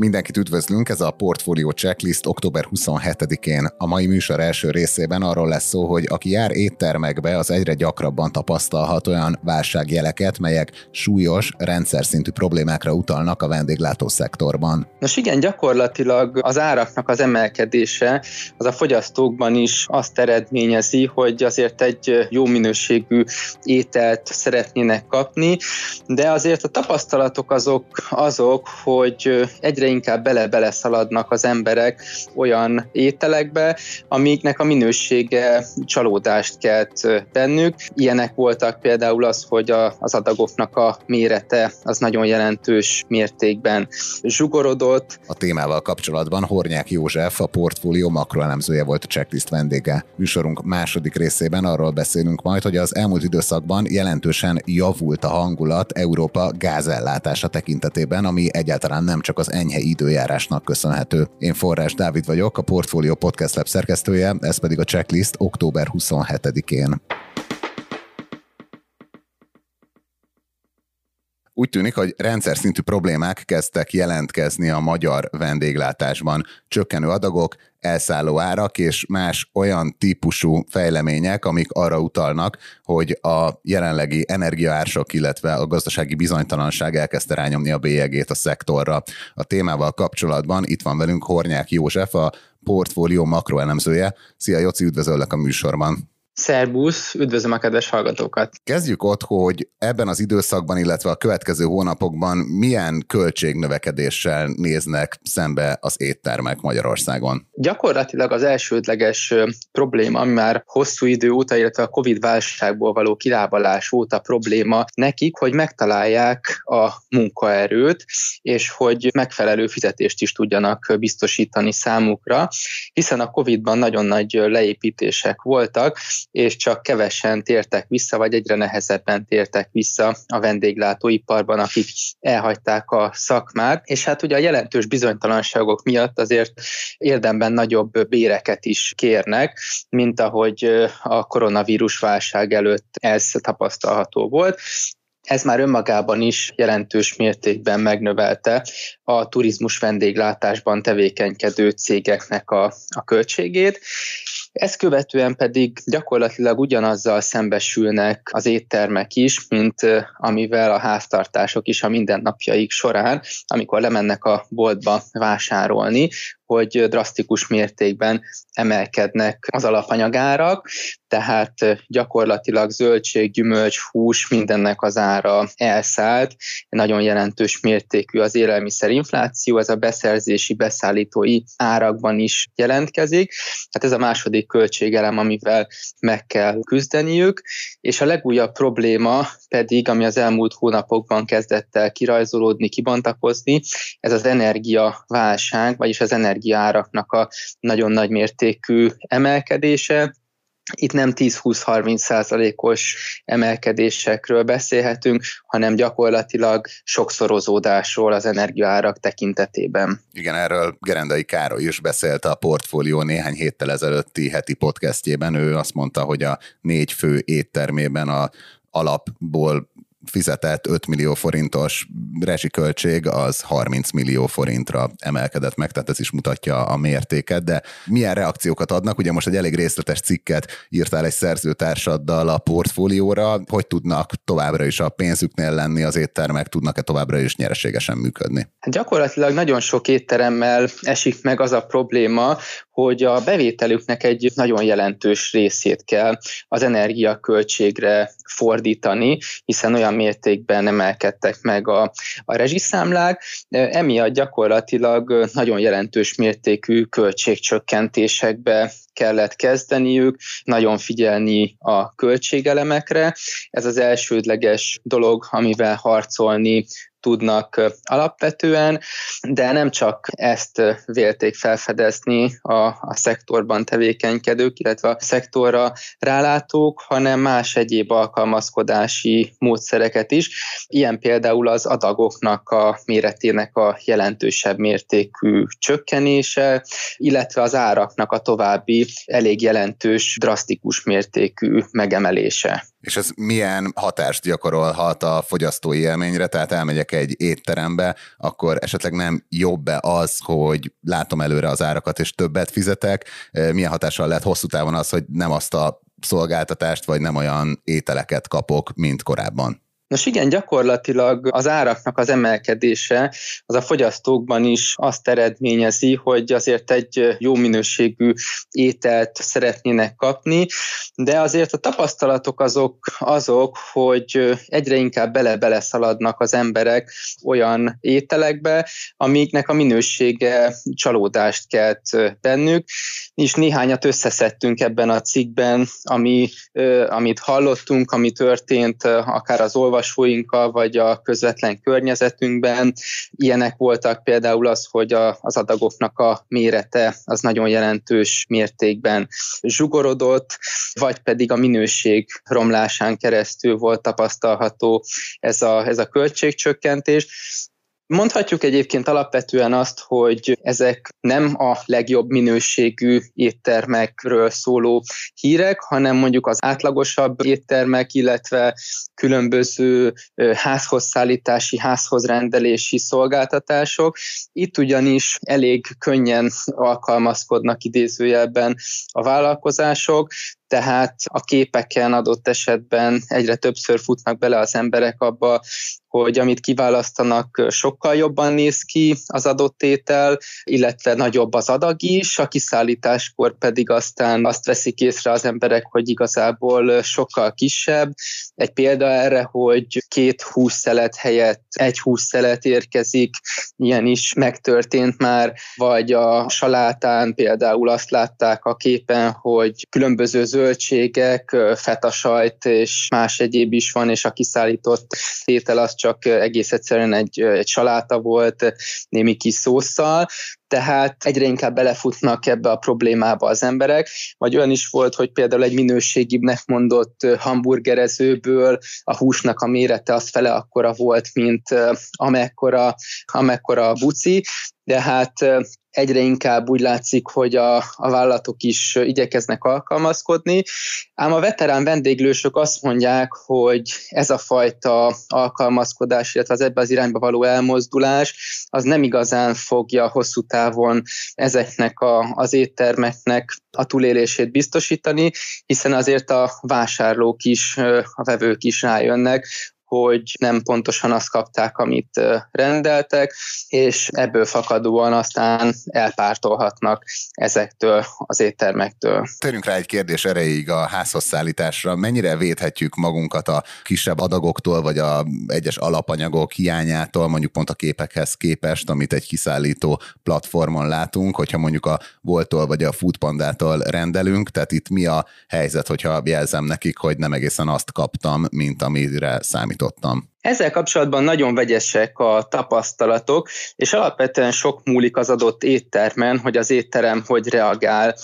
Mindenkit üdvözlünk, ez a Portfolio Checklist október 27-én. A mai műsor első részében arról lesz szó, hogy aki jár éttermekbe, az egyre gyakrabban tapasztalhat olyan válságjeleket, melyek súlyos, rendszer szintű problémákra utalnak a vendéglátó szektorban. Nos igen, gyakorlatilag az áraknak az emelkedése az a fogyasztókban is azt eredményezi, hogy azért egy jó minőségű ételt szeretnének kapni, de azért a tapasztalatok azok, azok hogy egyre inkább bele-bele szaladnak az emberek olyan ételekbe, amiknek a minősége csalódást kelt bennük. Ilyenek voltak például az, hogy a, az adagoknak a mérete az nagyon jelentős mértékben zsugorodott. A témával kapcsolatban Hornyák József, a portfólió makroelemzője volt a checklist vendége. Műsorunk második részében arról beszélünk majd, hogy az elmúlt időszakban jelentősen javult a hangulat Európa gázellátása tekintetében, ami egyáltalán nem csak az enyhe időjárásnak köszönhető. Én Forrás Dávid vagyok, a Portfolio Podcast Lab szerkesztője, ez pedig a checklist október 27-én. Úgy tűnik, hogy rendszer szintű problémák kezdtek jelentkezni a magyar vendéglátásban. Csökkenő adagok, elszálló árak és más olyan típusú fejlemények, amik arra utalnak, hogy a jelenlegi energiaársok, illetve a gazdasági bizonytalanság elkezdte rányomni a bélyegét a szektorra. A témával kapcsolatban itt van velünk Hornyák József, a portfólió makroelemzője. Szia Joci, üdvözöllek a műsorban! Szerbusz, üdvözlöm a kedves hallgatókat! Kezdjük ott, hogy ebben az időszakban, illetve a következő hónapokban milyen költségnövekedéssel néznek szembe az éttermek Magyarországon? Gyakorlatilag az elsődleges probléma, ami már hosszú idő óta, illetve a Covid válságból való kilábalás óta probléma nekik, hogy megtalálják a munkaerőt, és hogy megfelelő fizetést is tudjanak biztosítani számukra, hiszen a Covid-ban nagyon nagy leépítések voltak, és csak kevesen tértek vissza, vagy egyre nehezebben tértek vissza a vendéglátóiparban, akik elhagyták a szakmát, és hát ugye a jelentős bizonytalanságok miatt azért érdemben nagyobb béreket is kérnek, mint ahogy a koronavírus válság előtt ez tapasztalható volt. Ez már önmagában is jelentős mértékben megnövelte a turizmus vendéglátásban tevékenykedő cégeknek a, a költségét, ezt követően pedig gyakorlatilag ugyanazzal szembesülnek az éttermek is, mint amivel a háztartások is a mindennapjaik során, amikor lemennek a boltba vásárolni, hogy drasztikus mértékben emelkednek az alapanyagárak, tehát gyakorlatilag zöldség, gyümölcs, hús, mindennek az ára elszállt. Nagyon jelentős mértékű az élelmiszerinfláció, ez a beszerzési, beszállítói árakban is jelentkezik. Hát ez a második költségelem, amivel meg kell küzdeniük, és a legújabb probléma pedig, ami az elmúlt hónapokban kezdett el kirajzolódni, kibontakozni, ez az energiaválság, vagyis az energiaáraknak a nagyon nagy mértékű emelkedése, itt nem 10-20-30 százalékos emelkedésekről beszélhetünk, hanem gyakorlatilag sokszorozódásról az energiaárak tekintetében. Igen, erről Gerendai Károly is beszélt a portfólió néhány héttel ezelőtti heti podcastjében. Ő azt mondta, hogy a négy fő éttermében a alapból fizetett 5 millió forintos rezsiköltség az 30 millió forintra emelkedett meg, tehát ez is mutatja a mértéket, de milyen reakciókat adnak? Ugye most egy elég részletes cikket írtál egy szerzőtársaddal a portfólióra, hogy tudnak továbbra is a pénzüknél lenni az éttermek, tudnak-e továbbra is nyereségesen működni? Hát gyakorlatilag nagyon sok étteremmel esik meg az a probléma, hogy a bevételüknek egy nagyon jelentős részét kell az energiaköltségre fordítani, hiszen olyan mértékben emelkedtek meg a, a rezsiszámlák, emiatt gyakorlatilag nagyon jelentős mértékű költségcsökkentésekbe kellett kezdeniük, nagyon figyelni a költségelemekre. Ez az elsődleges dolog, amivel harcolni tudnak alapvetően, de nem csak ezt vélték felfedezni a, a szektorban tevékenykedők, illetve a szektorra rálátók, hanem más egyéb alkalmazkodási módszereket is. Ilyen például az adagoknak a méretének a jelentősebb mértékű csökkenése, illetve az áraknak a további elég jelentős, drasztikus mértékű megemelése. És ez milyen hatást gyakorolhat a fogyasztói élményre? Tehát elmegyek egy étterembe, akkor esetleg nem jobb-e az, hogy látom előre az árakat és többet fizetek? Milyen hatással lehet hosszú távon az, hogy nem azt a szolgáltatást, vagy nem olyan ételeket kapok, mint korábban? Nos igen, gyakorlatilag az áraknak az emelkedése az a fogyasztókban is azt eredményezi, hogy azért egy jó minőségű ételt szeretnének kapni, de azért a tapasztalatok azok, azok hogy egyre inkább bele-bele szaladnak az emberek olyan ételekbe, amiknek a minősége csalódást kelt bennük, és néhányat összeszedtünk ebben a cikkben, ami, amit hallottunk, ami történt akár az olvasók, olvasóinkkal, vagy a közvetlen környezetünkben. Ilyenek voltak például az, hogy a, az adagoknak a mérete az nagyon jelentős mértékben zsugorodott, vagy pedig a minőség romlásán keresztül volt tapasztalható ez a, ez a költségcsökkentés. Mondhatjuk egyébként alapvetően azt, hogy ezek nem a legjobb minőségű éttermekről szóló hírek, hanem mondjuk az átlagosabb éttermek, illetve különböző házhoz szállítási, házhoz rendelési szolgáltatások. Itt ugyanis elég könnyen alkalmazkodnak idézőjelben a vállalkozások, tehát a képeken adott esetben egyre többször futnak bele az emberek abba, hogy amit kiválasztanak, sokkal jobban néz ki az adott étel, illetve nagyobb az adag is, a kiszállításkor pedig aztán azt veszik észre az emberek, hogy igazából sokkal kisebb. Egy példa erre, hogy két hússzelet helyett egy hússzelet érkezik, ilyen is megtörtént már, vagy a salátán például azt látták a képen, hogy különböző zöldségek, fetasajt és más egyéb is van, és a kiszállított étel az csak egész egyszerűen egy, egy saláta volt, némi kis szószal, tehát egyre inkább belefutnak ebbe a problémába az emberek, vagy olyan is volt, hogy például egy minőségibbnek mondott hamburgerezőből a húsnak a mérete az fele akkora volt, mint amekkora, amekkora a buci, de hát egyre inkább úgy látszik, hogy a, a vállalatok is igyekeznek alkalmazkodni, ám a veterán vendéglősök azt mondják, hogy ez a fajta alkalmazkodás, illetve az ebbe az irányba való elmozdulás, az nem igazán fogja hosszú távon ezeknek a, az éttermeknek a túlélését biztosítani, hiszen azért a vásárlók is, a vevők is rájönnek, hogy nem pontosan azt kapták, amit rendeltek, és ebből fakadóan aztán elpártolhatnak ezektől az éttermektől. Térjünk rá egy kérdés erejéig a házhoz szállításra. Mennyire védhetjük magunkat a kisebb adagoktól, vagy a egyes alapanyagok hiányától, mondjuk pont a képekhez képest, amit egy kiszállító platformon látunk, hogyha mondjuk a Voltól vagy a Foodpandától rendelünk, tehát itt mi a helyzet, hogyha jelzem nekik, hogy nem egészen azt kaptam, mint amire számít számítottam. Ezzel kapcsolatban nagyon vegyesek a tapasztalatok, és alapvetően sok múlik az adott éttermen, hogy az étterem hogy reagál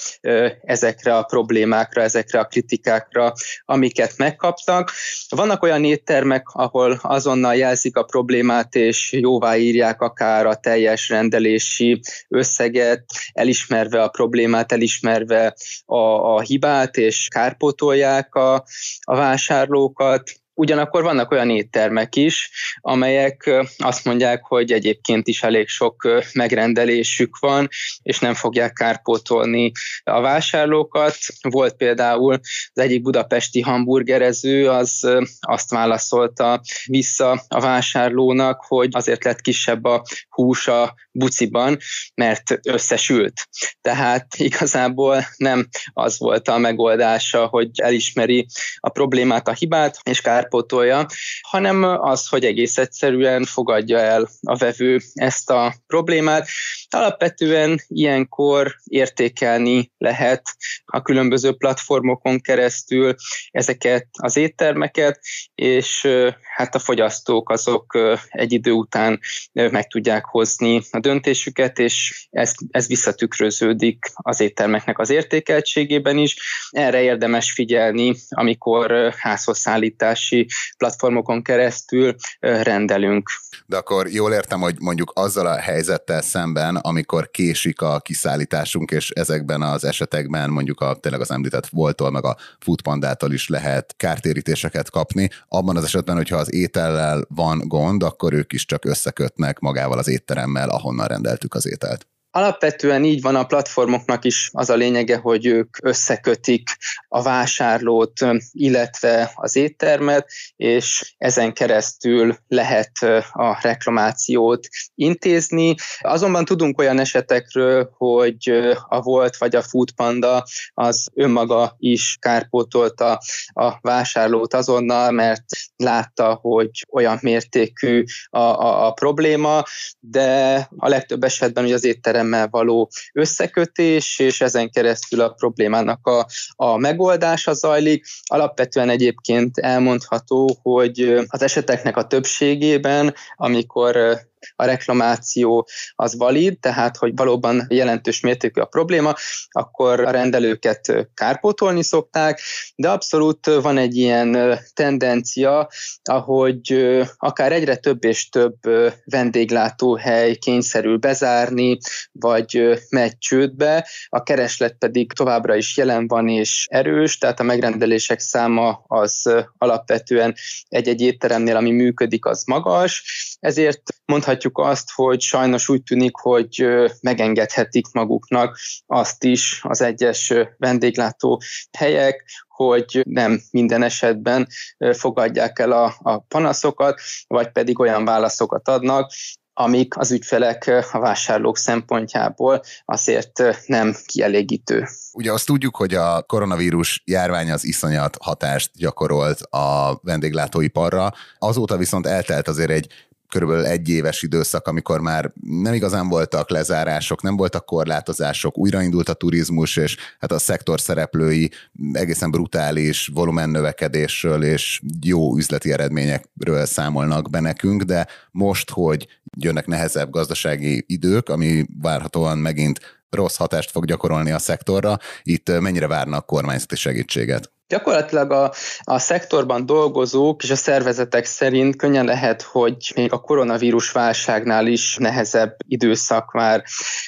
ezekre a problémákra, ezekre a kritikákra, amiket megkaptak. Vannak olyan éttermek, ahol azonnal jelzik a problémát, és jóvá írják akár a teljes rendelési összeget, elismerve a problémát, elismerve a, a hibát, és kárpótolják a, a vásárlókat Ugyanakkor vannak olyan éttermek is, amelyek azt mondják, hogy egyébként is elég sok megrendelésük van, és nem fogják kárpótolni a vásárlókat. Volt például az egyik budapesti hamburgerező, az azt válaszolta vissza a vásárlónak, hogy azért lett kisebb a hús a buciban, mert összesült. Tehát igazából nem az volt a megoldása, hogy elismeri a problémát, a hibát, és kár kárpótolja, hanem az, hogy egész egyszerűen fogadja el a vevő ezt a problémát. Alapvetően ilyenkor értékelni lehet a különböző platformokon keresztül ezeket az éttermeket, és hát a fogyasztók azok egy idő után meg tudják hozni a döntésüket, és ez, ez visszatükröződik az éttermeknek az értékeltségében is. Erre érdemes figyelni, amikor házhozszállítási platformokon keresztül rendelünk. De akkor jól értem, hogy mondjuk azzal a helyzettel szemben, amikor késik a kiszállításunk, és ezekben az esetekben mondjuk a tényleg az említett voltól, meg a foodpandától is lehet kártérítéseket kapni, abban az esetben, hogyha az étellel van gond, akkor ők is csak összekötnek magával az étteremmel, ahonnan rendeltük az ételt. Alapvetően így van a platformoknak is az a lényege, hogy ők összekötik a vásárlót, illetve az éttermet, és ezen keresztül lehet a reklamációt intézni. Azonban tudunk olyan esetekről, hogy a Volt vagy a Foodpanda az önmaga is kárpótolta a vásárlót azonnal, mert látta, hogy olyan mértékű a, a, a probléma, de a legtöbb esetben, hogy az étterem szellemmel való összekötés, és ezen keresztül a problémának a, a megoldása zajlik. Alapvetően egyébként elmondható, hogy az eseteknek a többségében, amikor a reklamáció az valid, tehát hogy valóban jelentős mértékű a probléma, akkor a rendelőket kárpótolni szokták, de abszolút van egy ilyen tendencia, ahogy akár egyre több és több vendéglátóhely kényszerül bezárni, vagy megy csődbe, a kereslet pedig továbbra is jelen van és erős, tehát a megrendelések száma az alapvetően egy-egy étteremnél, ami működik, az magas, ezért mondhatjuk azt, hogy sajnos úgy tűnik, hogy megengedhetik maguknak azt is az egyes vendéglátó helyek, hogy nem minden esetben fogadják el a, a panaszokat, vagy pedig olyan válaszokat adnak, amik az ügyfelek, a vásárlók szempontjából azért nem kielégítő. Ugye azt tudjuk, hogy a koronavírus járvány az iszonyat hatást gyakorolt a vendéglátóiparra, azóta viszont eltelt azért egy körülbelül egy éves időszak, amikor már nem igazán voltak lezárások, nem voltak korlátozások, újraindult a turizmus, és hát a szektor szereplői egészen brutális volumen növekedésről és jó üzleti eredményekről számolnak be nekünk, de most, hogy jönnek nehezebb gazdasági idők, ami várhatóan megint rossz hatást fog gyakorolni a szektorra, itt mennyire várnak kormányzati segítséget? Gyakorlatilag a, a szektorban dolgozók és a szervezetek szerint könnyen lehet, hogy még a koronavírus válságnál is nehezebb időszak már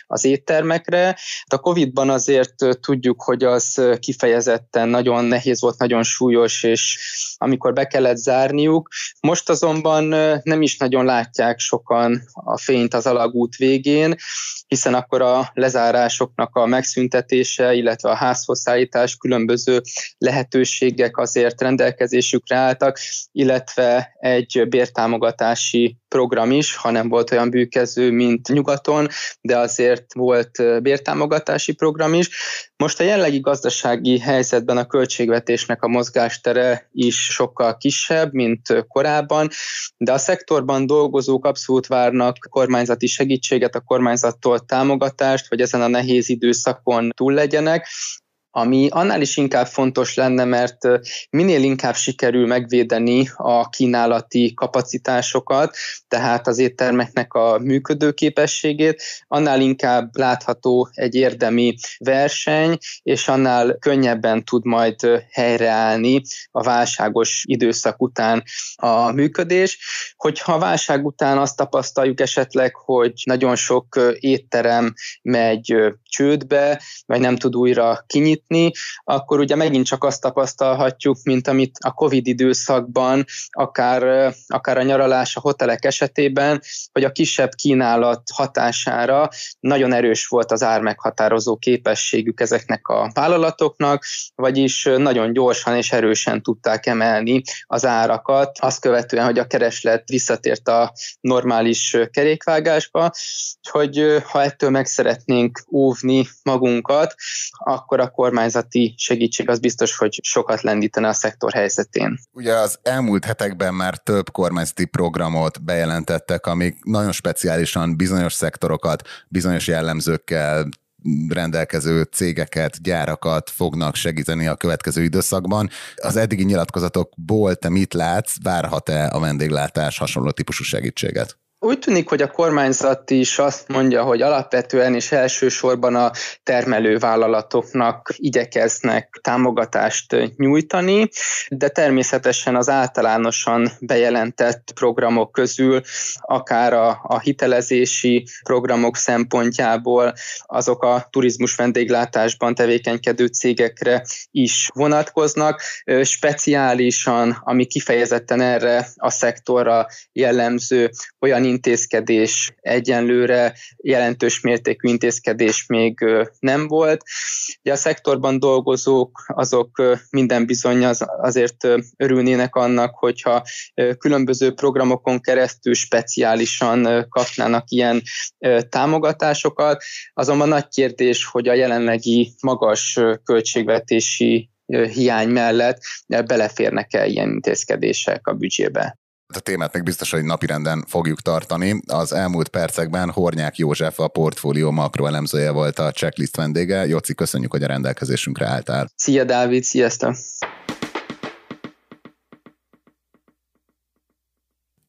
az éttermekre. A Covid-ban azért tudjuk, hogy az kifejezetten nagyon nehéz volt, nagyon súlyos, és amikor be kellett zárniuk. Most azonban nem is nagyon látják sokan a fényt az alagút végén, hiszen akkor a lezárásoknak a megszüntetése, illetve a házhozszállítás különböző lehetőségek azért rendelkezésükre álltak, illetve egy bértámogatási program is, ha nem volt olyan bűkező, mint nyugaton, de azért volt bértámogatási program is. Most a jelenlegi gazdasági helyzetben a költségvetésnek a mozgástere is sokkal kisebb, mint korábban, de a szektorban dolgozók abszolút várnak kormányzati segítséget, a kormányzattól támogatást, hogy ezen a nehéz időszakon túl legyenek, ami annál is inkább fontos lenne, mert minél inkább sikerül megvédeni a kínálati kapacitásokat, tehát az éttermeknek a működőképességét, annál inkább látható egy érdemi verseny, és annál könnyebben tud majd helyreállni a válságos időszak után a működés. Hogyha a válság után azt tapasztaljuk esetleg, hogy nagyon sok étterem megy csődbe, vagy nem tud újra kinyitni, nyitni, akkor ugye megint csak azt tapasztalhatjuk, mint amit a Covid időszakban, akár, akár a nyaralás a hotelek esetében, hogy a kisebb kínálat hatására nagyon erős volt az ármeghatározó képességük ezeknek a vállalatoknak, vagyis nagyon gyorsan és erősen tudták emelni az árakat, azt követően, hogy a kereslet visszatért a normális kerékvágásba, hogy ha ettől meg szeretnénk óvni magunkat, akkor a kormányzati segítség az biztos, hogy sokat lendítene a szektor helyzetén. Ugye az elmúlt hetekben már több kormányzati programot bejelentettek, amik nagyon speciálisan bizonyos szektorokat, bizonyos jellemzőkkel rendelkező cégeket, gyárakat fognak segíteni a következő időszakban. Az eddigi nyilatkozatokból te mit látsz, várhat-e a vendéglátás hasonló típusú segítséget? Úgy tűnik, hogy a kormányzat is azt mondja, hogy alapvetően és elsősorban a termelővállalatoknak igyekeznek támogatást nyújtani, de természetesen az általánosan bejelentett programok közül, akár a, a hitelezési programok szempontjából, azok a turizmus vendéglátásban tevékenykedő cégekre is vonatkoznak. Speciálisan, ami kifejezetten erre a szektorra jellemző, olyan intézkedés egyenlőre, jelentős mértékű intézkedés még nem volt. Ugye a szektorban dolgozók azok minden bizony az, azért örülnének annak, hogyha különböző programokon keresztül speciálisan kapnának ilyen támogatásokat. Azonban nagy kérdés, hogy a jelenlegi magas költségvetési hiány mellett beleférnek-e ilyen intézkedések a büdzsébe a témát még biztos, hogy napirenden fogjuk tartani. Az elmúlt percekben Hornyák József, a portfólió makroelemzője volt a checklist vendége. Joci, köszönjük, hogy a rendelkezésünkre álltál. Szia, Dávid, sziasztok!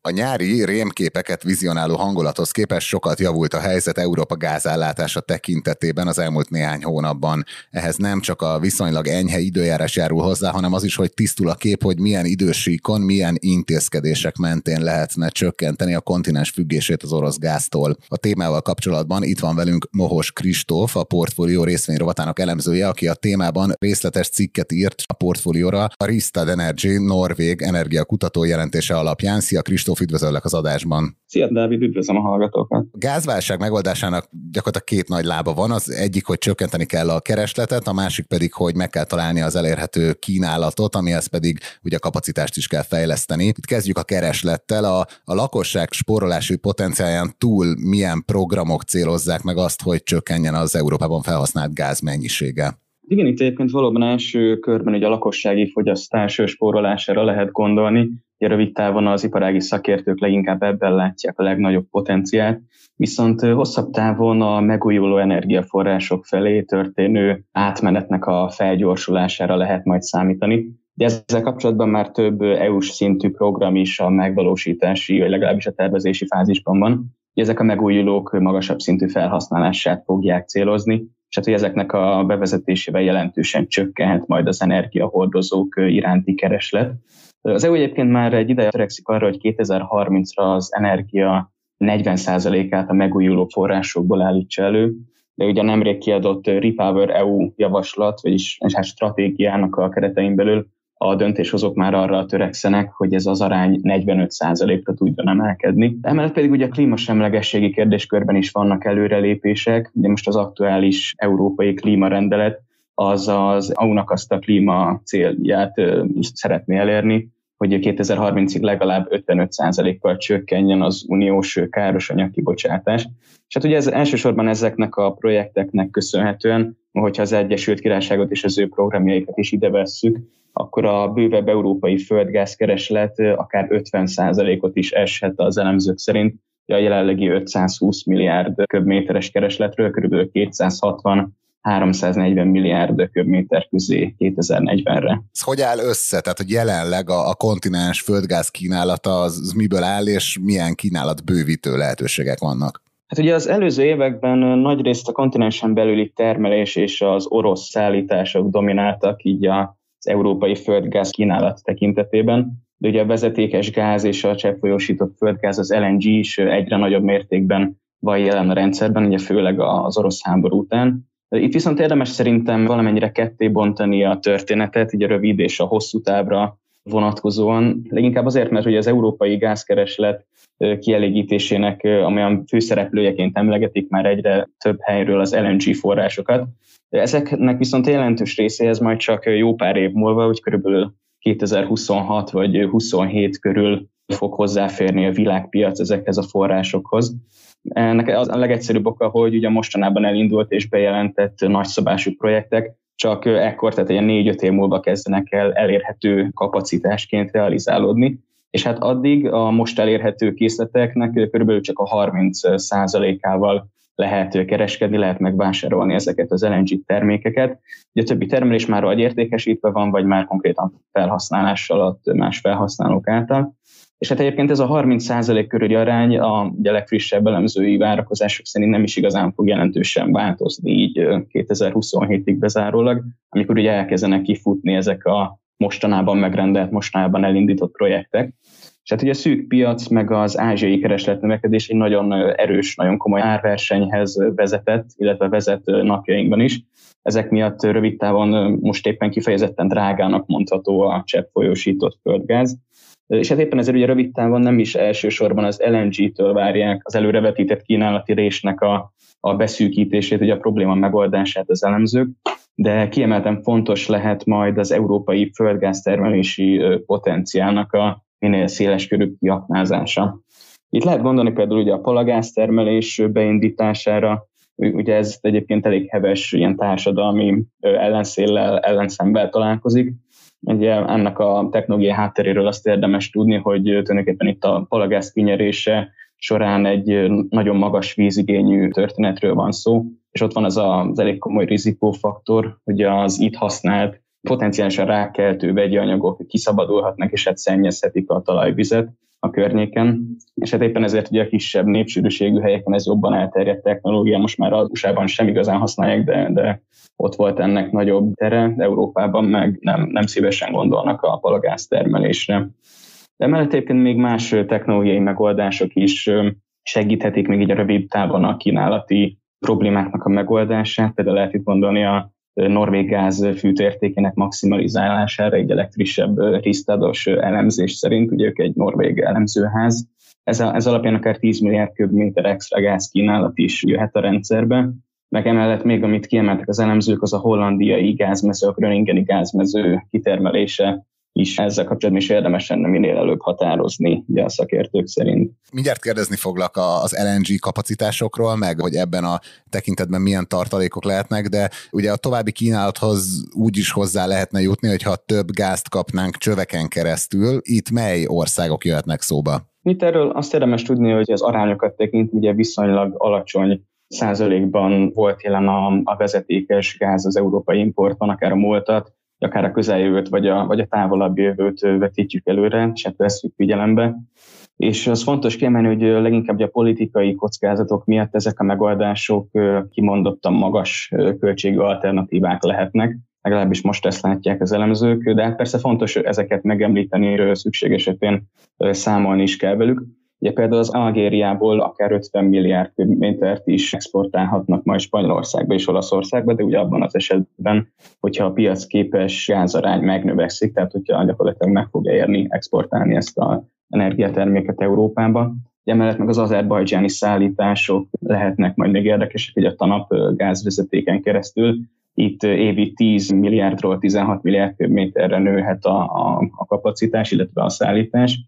A nyári rémképeket vizionáló hangulathoz képest sokat javult a helyzet Európa gázállátása tekintetében az elmúlt néhány hónapban. Ehhez nem csak a viszonylag enyhe időjárás járul hozzá, hanem az is, hogy tisztul a kép, hogy milyen idősíkon, milyen intézkedések mentén lehetne csökkenteni a kontinens függését az orosz gáztól. A témával kapcsolatban itt van velünk Mohos Kristóf, a portfólió részvényrovatának elemzője, aki a témában részletes cikket írt a portfólióra a Ristad Energy Norvég energiakutató jelentése alapján. Szia Kristóf, Kristóf, üdvözöllek az adásban. Szia, Dávid, üdvözlöm a hallgatókat. A gázválság megoldásának gyakorlatilag két nagy lába van. Az egyik, hogy csökkenteni kell a keresletet, a másik pedig, hogy meg kell találni az elérhető kínálatot, amihez pedig ugye a kapacitást is kell fejleszteni. Itt kezdjük a kereslettel. A, a lakosság spórolási potenciáján túl milyen programok célozzák meg azt, hogy csökkenjen az Európában felhasznált gáz mennyisége? Igen, itt egyébként valóban első körben hogy a lakossági fogyasztás spórolására lehet gondolni. Ugye rövid távon az iparági szakértők leginkább ebben látják a legnagyobb potenciált, viszont hosszabb távon a megújuló energiaforrások felé történő átmenetnek a felgyorsulására lehet majd számítani. De ezzel kapcsolatban már több EU-s szintű program is a megvalósítási, vagy legalábbis a tervezési fázisban van. Ezek a megújulók magasabb szintű felhasználását fogják célozni, és hát, hogy ezeknek a bevezetésével jelentősen csökkenhet majd az energiahordozók iránti kereslet. Az EU egyébként már egy ideje törekszik arra, hogy 2030-ra az energia 40%-át a megújuló forrásokból állítsa elő, de ugye a nemrég kiadott Repower EU javaslat, vagyis hát stratégiának a keretein belül a döntéshozók már arra törekszenek, hogy ez az arány 45%-ra tudjon emelkedni. Emellett pedig ugye a klímasemlegességi kérdéskörben is vannak előrelépések. Ugye most az aktuális európai klímarendelet az az EU-nak azt a klíma célját szeretné elérni, hogy 2030-ig legalább 55%-kal csökkenjen az uniós károsanyag kibocsátás. És hát ugye ez elsősorban ezeknek a projekteknek köszönhetően, hogyha az Egyesült Királyságot és az ő programjaikat is ide vesszük, akkor a bővebb európai földgázkereslet akár 50%-ot is eshet az elemzők szerint. A jelenlegi 520 milliárd köbméteres keresletről kb. 260 340 milliárd köbméter közé 2040-re. Ez hogy áll össze? Tehát, hogy jelenleg a, a kontinens földgáz kínálata az, az miből áll, és milyen kínálat bővítő lehetőségek vannak? Hát ugye az előző években nagyrészt a kontinensen belüli termelés és az orosz szállítások domináltak így az európai földgáz kínálat tekintetében, de ugye a vezetékes gáz és a cseppfolyósított földgáz, az LNG is egyre nagyobb mértékben van jelen a rendszerben, ugye főleg az orosz háború után. Itt viszont érdemes szerintem valamennyire ketté bontani a történetet, így a rövid és a hosszú távra vonatkozóan. Leginkább azért, mert hogy az európai gázkereslet kielégítésének, amilyen főszereplőjeként emlegetik már egyre több helyről az LNG forrásokat. Ezeknek viszont jelentős részéhez majd csak jó pár év múlva, hogy körülbelül 2026 vagy 27 körül fog hozzáférni a világpiac ezekhez a forrásokhoz. Ennek az a legegyszerűbb oka, hogy ugye mostanában elindult és bejelentett nagyszabású projektek, csak ekkor, tehát ilyen négy-öt év múlva kezdenek el elérhető kapacitásként realizálódni, és hát addig a most elérhető készleteknek körülbelül csak a 30 százalékával lehet kereskedni, lehet megvásárolni ezeket az LNG termékeket. Ugye a többi termelés már vagy értékesítve van, vagy már konkrétan felhasználás alatt más felhasználók által. És hát egyébként ez a 30% körüli arány a, a legfrissebb elemzői várakozások szerint nem is igazán fog jelentősen változni így 2027-ig bezárólag, amikor ugye elkezdenek kifutni ezek a mostanában megrendelt, mostanában elindított projektek. És hát ugye a szűk piac, meg az ázsiai keresletnövekedés egy nagyon erős, nagyon komoly árversenyhez vezetett, illetve vezet napjainkban is. Ezek miatt rövid távon most éppen kifejezetten drágának mondható a csepp folyósított földgáz. És hát éppen ezért ugye rövid távon nem is elsősorban az LNG-től várják az előrevetített kínálati résnek a, a beszűkítését, ugye a probléma megoldását az elemzők, de kiemelten fontos lehet majd az európai földgáztermelési potenciálnak a minél széleskörű kiaknázása. Itt lehet gondolni például ugye a palagáztermelés beindítására, ugye ez egyébként elég heves ilyen társadalmi ellenszéllel, ellenszemvel találkozik. Ugye ennek a technológiai hátteréről azt érdemes tudni, hogy tulajdonképpen itt a palagáz kinyerése során egy nagyon magas vízigényű történetről van szó, és ott van az az elég komoly rizikófaktor, hogy az itt használt potenciálisan rákeltő vegyi anyagok kiszabadulhatnak, és hát szennyezhetik a talajvizet a környéken, és hát éppen ezért ugye a kisebb népsűrűségű helyeken ez jobban elterjedt technológia, most már az USA-ban sem igazán használják, de, de ott volt ennek nagyobb tere, Európában meg nem, nem szívesen gondolnak a palagáz termelésre. De emellett egyébként még más technológiai megoldások is segíthetik még így a rövid távon a kínálati problémáknak a megoldását. Például lehet itt gondolni a norvég gáz fűtértékének maximalizálására, egy legfrissebb tisztádos elemzés szerint, ugye ők egy norvég elemzőház. Ez, a, ez alapján akár 10 milliárd köbméter extra gáz kínálat is jöhet a rendszerbe. Meg emellett még, amit kiemeltek az elemzők, az a hollandiai gázmező, a Gröningeni gázmező kitermelése is ezzel kapcsolatban is érdemes lenne minél előbb határozni, ugye a szakértők szerint. Mindjárt kérdezni foglak az LNG kapacitásokról, meg hogy ebben a tekintetben milyen tartalékok lehetnek, de ugye a további kínálathoz úgy is hozzá lehetne jutni, hogyha több gázt kapnánk csöveken keresztül. Itt mely országok jöhetnek szóba? Mit erről azt érdemes tudni, hogy az arányokat tekint ugye viszonylag alacsony százalékban volt jelen a, a vezetékes gáz az európai importban, akár a múltat, akár a közeljövőt, vagy a, vagy a távolabb jövőt vetítjük előre, és hát veszük figyelembe. És az fontos kiemelni, hogy leginkább a politikai kockázatok miatt ezek a megoldások kimondottan magas költségű alternatívák lehetnek, legalábbis most ezt látják az elemzők, de hát persze fontos ezeket megemlíteni, szükség esetén számolni is kell velük. Ugye például az Algériából akár 50 milliárd köbmétert is exportálhatnak majd Spanyolországba és Olaszországba, de ugye abban az esetben, hogyha a piac képes gázarány megnövekszik, tehát hogyha gyakorlatilag meg fogja érni exportálni ezt a energiaterméket Európába. Emellett meg az azerbajdzsáni szállítások lehetnek majd még érdekesek, hogy a TANAP gázvezetéken keresztül itt évi 10 milliárdról 16 milliárd köbméterre nőhet a, a, a kapacitás, illetve a szállítás.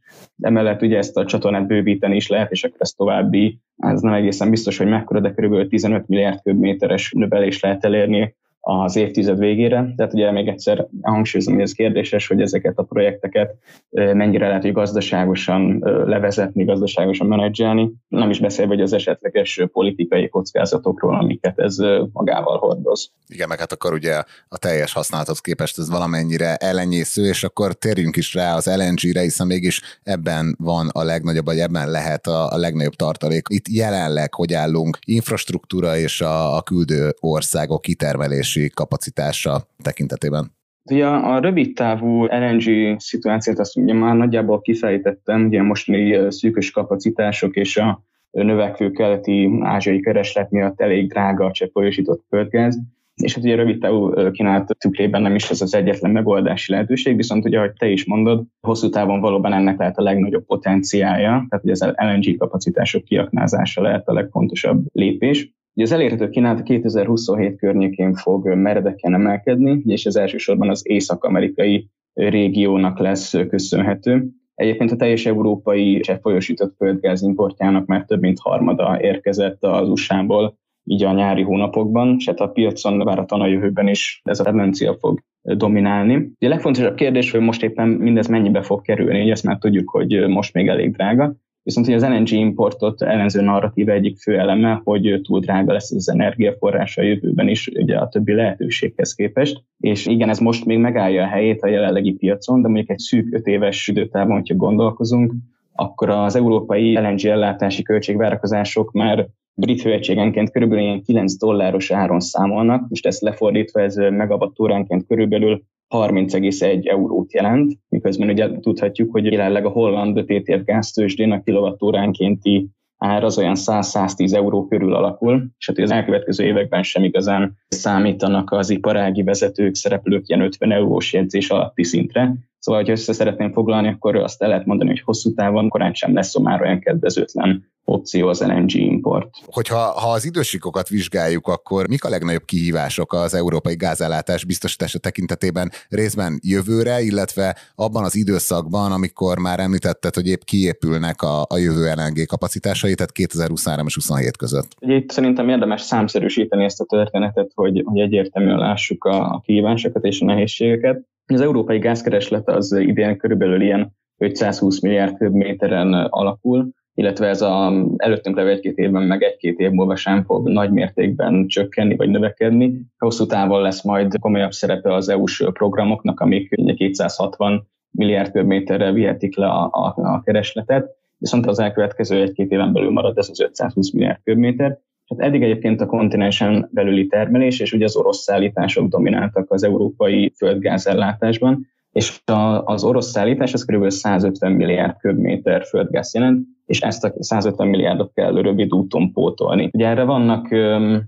Emellett ugye ezt a csatornát bővíteni is lehet, és akkor ez további, ez nem egészen biztos, hogy mekkora, de kb. 15 milliárd köbméteres növelés lehet elérni az évtized végére. Tehát ugye még egyszer hangsúlyozom, hogy ez kérdéses, hogy ezeket a projekteket mennyire lehet, hogy gazdaságosan levezetni, gazdaságosan menedzselni. Nem is beszélve, hogy az esetleges politikai kockázatokról, amiket ez magával hordoz. Igen, meg hát akkor ugye a teljes használathoz képest ez valamennyire ellenyésző, és akkor térjünk is rá az LNG-re, hiszen mégis ebben van a legnagyobb, vagy ebben lehet a, a legnagyobb tartalék. Itt jelenleg hogy állunk infrastruktúra és a, a küldő országok kitermelés termelési kapacitása tekintetében? Ugye a rövid távú LNG szituációt azt ugye már nagyjából kifejtettem, ugye most még szűkös kapacitások és a növekvő keleti ázsiai kereslet miatt elég drága a cseppfolyósított földgáz, és hát ugye rövid távú kínálat tükrében nem is ez az egyetlen megoldási lehetőség, viszont ugye, ahogy te is mondod, hosszú távon valóban ennek lehet a legnagyobb potenciája, tehát ugye az LNG kapacitások kiaknázása lehet a legfontosabb lépés. Ugye az elérhető kínálat 2027 környékén fog meredeken emelkedni, és ez elsősorban az észak-amerikai régiónak lesz köszönhető. Egyébként a teljes európai cseppfolyósított földgáz importjának már több mint harmada érkezett az USA-ból, így a nyári hónapokban, és hát a piacon várhatóan a jövőben is ez a tendencia fog dominálni. Ugye a legfontosabb kérdés, hogy most éppen mindez mennyibe fog kerülni, ugye ezt már tudjuk, hogy most még elég drága, Viszont hogy az LNG importot ellenző narratíva egyik fő eleme, hogy túl drága lesz az energiaforrás a jövőben is ugye a többi lehetőséghez képest. És igen, ez most még megállja a helyét a jelenlegi piacon, de mondjuk egy szűk öt éves időtávon, hogyha gondolkozunk, akkor az európai LNG ellátási költségvárakozások már brit hőegységenként körülbelül ilyen 9 dolláros áron számolnak, most ezt lefordítva ez megawattóránként körülbelül 30,1 eurót jelent, miközben ugye tudhatjuk, hogy jelenleg a holland TTF gáztősdén a kilovattóránkénti ár az olyan 100-110 euró körül alakul, és hát az elkövetkező években sem igazán számítanak az iparági vezetők, szereplők ilyen 50 eurós jegyzés alatti szintre. Szóval, ha össze szeretném foglalni, akkor azt el lehet mondani, hogy hosszú távon korán sem lesz már olyan kedvezőtlen opció az LNG import. Hogyha ha az idősíkokat vizsgáljuk, akkor mik a legnagyobb kihívások az európai gázellátás biztosítása tekintetében részben jövőre, illetve abban az időszakban, amikor már említetted, hogy épp kiépülnek a, a jövő LNG kapacitásai, tehát 2023 és 27 között? Ugye itt szerintem érdemes számszerűsíteni ezt a történetet, hogy, hogy egyértelműen lássuk a, a kihívásokat és a nehézségeket. Az európai gázkereslet az idén körülbelül ilyen 520 milliárd köbméteren alakul, illetve ez a előttünk levő egy-két évben, meg egy-két év múlva sem fog nagy mértékben csökkenni vagy növekedni. Hosszú távon lesz majd komolyabb szerepe az EU-s programoknak, amik 260 milliárd köbméterre vihetik le a, a, a keresletet, viszont az elkövetkező egy-két éven belül marad ez az 520 milliárd köbméter. Hát eddig egyébként a kontinensen belüli termelés és ugye az orosz szállítások domináltak az európai földgázellátásban, és a, az orosz szállítás az kb. 150 milliárd köbméter földgáz jelent, és ezt a 150 milliárdot kell rövid úton pótolni. Ugye erre vannak öm,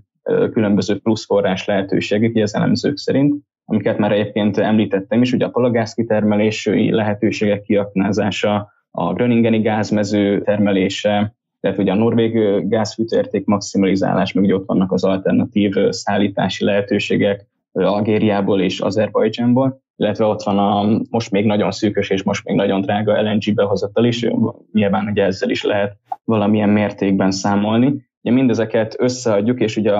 különböző pluszforrás lehetőségek, az elemzők szerint, amiket már egyébként említettem is, ugye a palagáz kitermelési lehetőségek kiaknázása, a Gröningeni gázmező termelése, tehát ugye a norvég gázfűtőérték maximalizálás, meg ugye ott vannak az alternatív szállítási lehetőségek Algériából és Azerbajdzsánból, illetve ott van a most még nagyon szűkös és most még nagyon drága LNG behozatal is, nyilván ugye ezzel is lehet valamilyen mértékben számolni. Ugye mindezeket összeadjuk, és ugye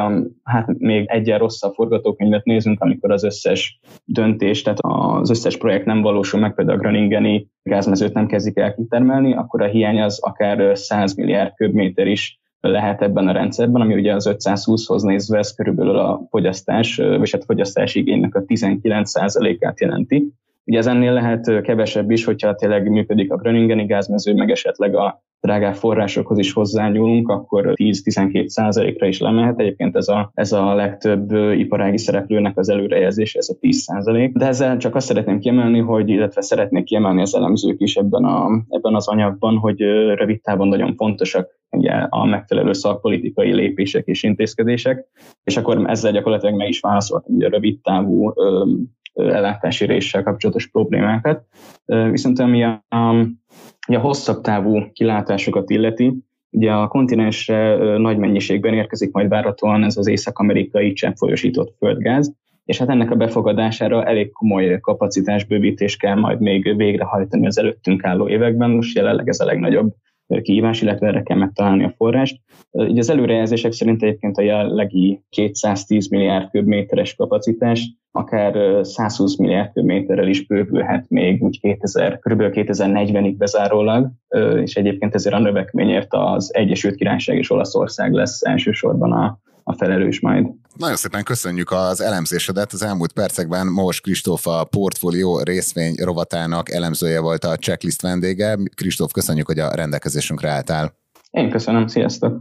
hát még egyen rosszabb forgatókönyvet nézünk, amikor az összes döntés, tehát az összes projekt nem valósul meg, például a Groningeni gázmezőt nem kezdik el kitermelni, akkor a hiány az akár 100 milliárd köbméter is lehet ebben a rendszerben, ami ugye az 520-hoz nézve ez körülbelül a fogyasztás, vagy hát fogyasztási igénynek a 19%-át jelenti. Ugye ez ennél lehet kevesebb is, hogyha tényleg működik a Gröningeni gázmező, meg esetleg a drágább forrásokhoz is hozzányúlunk, akkor 10-12 százalékra is lemehet. Egyébként ez a, ez a legtöbb iparági szereplőnek az előrejelzése, ez a 10 százalék. De ezzel csak azt szeretném kiemelni, hogy, illetve szeretnék kiemelni az elemzők is ebben, a, ebben az anyagban, hogy rövid távon nagyon fontosak ugye, a megfelelő szakpolitikai lépések és intézkedések, és akkor ezzel gyakorlatilag meg is válaszoltam ugye a rövid távú ellátási réssel kapcsolatos problémákat. Viszont ami a, a, a hosszabb távú kilátásokat illeti, ugye a kontinensre nagy mennyiségben érkezik majd várhatóan ez az észak-amerikai cseppfolyosított földgáz, és hát ennek a befogadására elég komoly kapacitásbővítés kell majd még végrehajtani az előttünk álló években. Most jelenleg ez a legnagyobb kihívás, illetve erre kell megtalálni a forrást. Így az előrejelzések szerint egyébként a jelenlegi 210 milliárd köbméteres kapacitás akár 120 milliárd köbméterrel is bővülhet még úgy 2000, kb. 2040-ig bezárólag, és egyébként ezért a növekményért az Egyesült Királyság és Olaszország lesz elsősorban a, a felelős majd. Nagyon szépen köszönjük az elemzésedet. Az elmúlt percekben Mós Kristóf a portfólió részvény rovatának elemzője volt a checklist vendége. Kristóf, köszönjük, hogy a rendelkezésünkre álltál. Én köszönöm, sziasztok!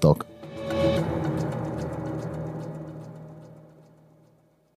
Sziasztok!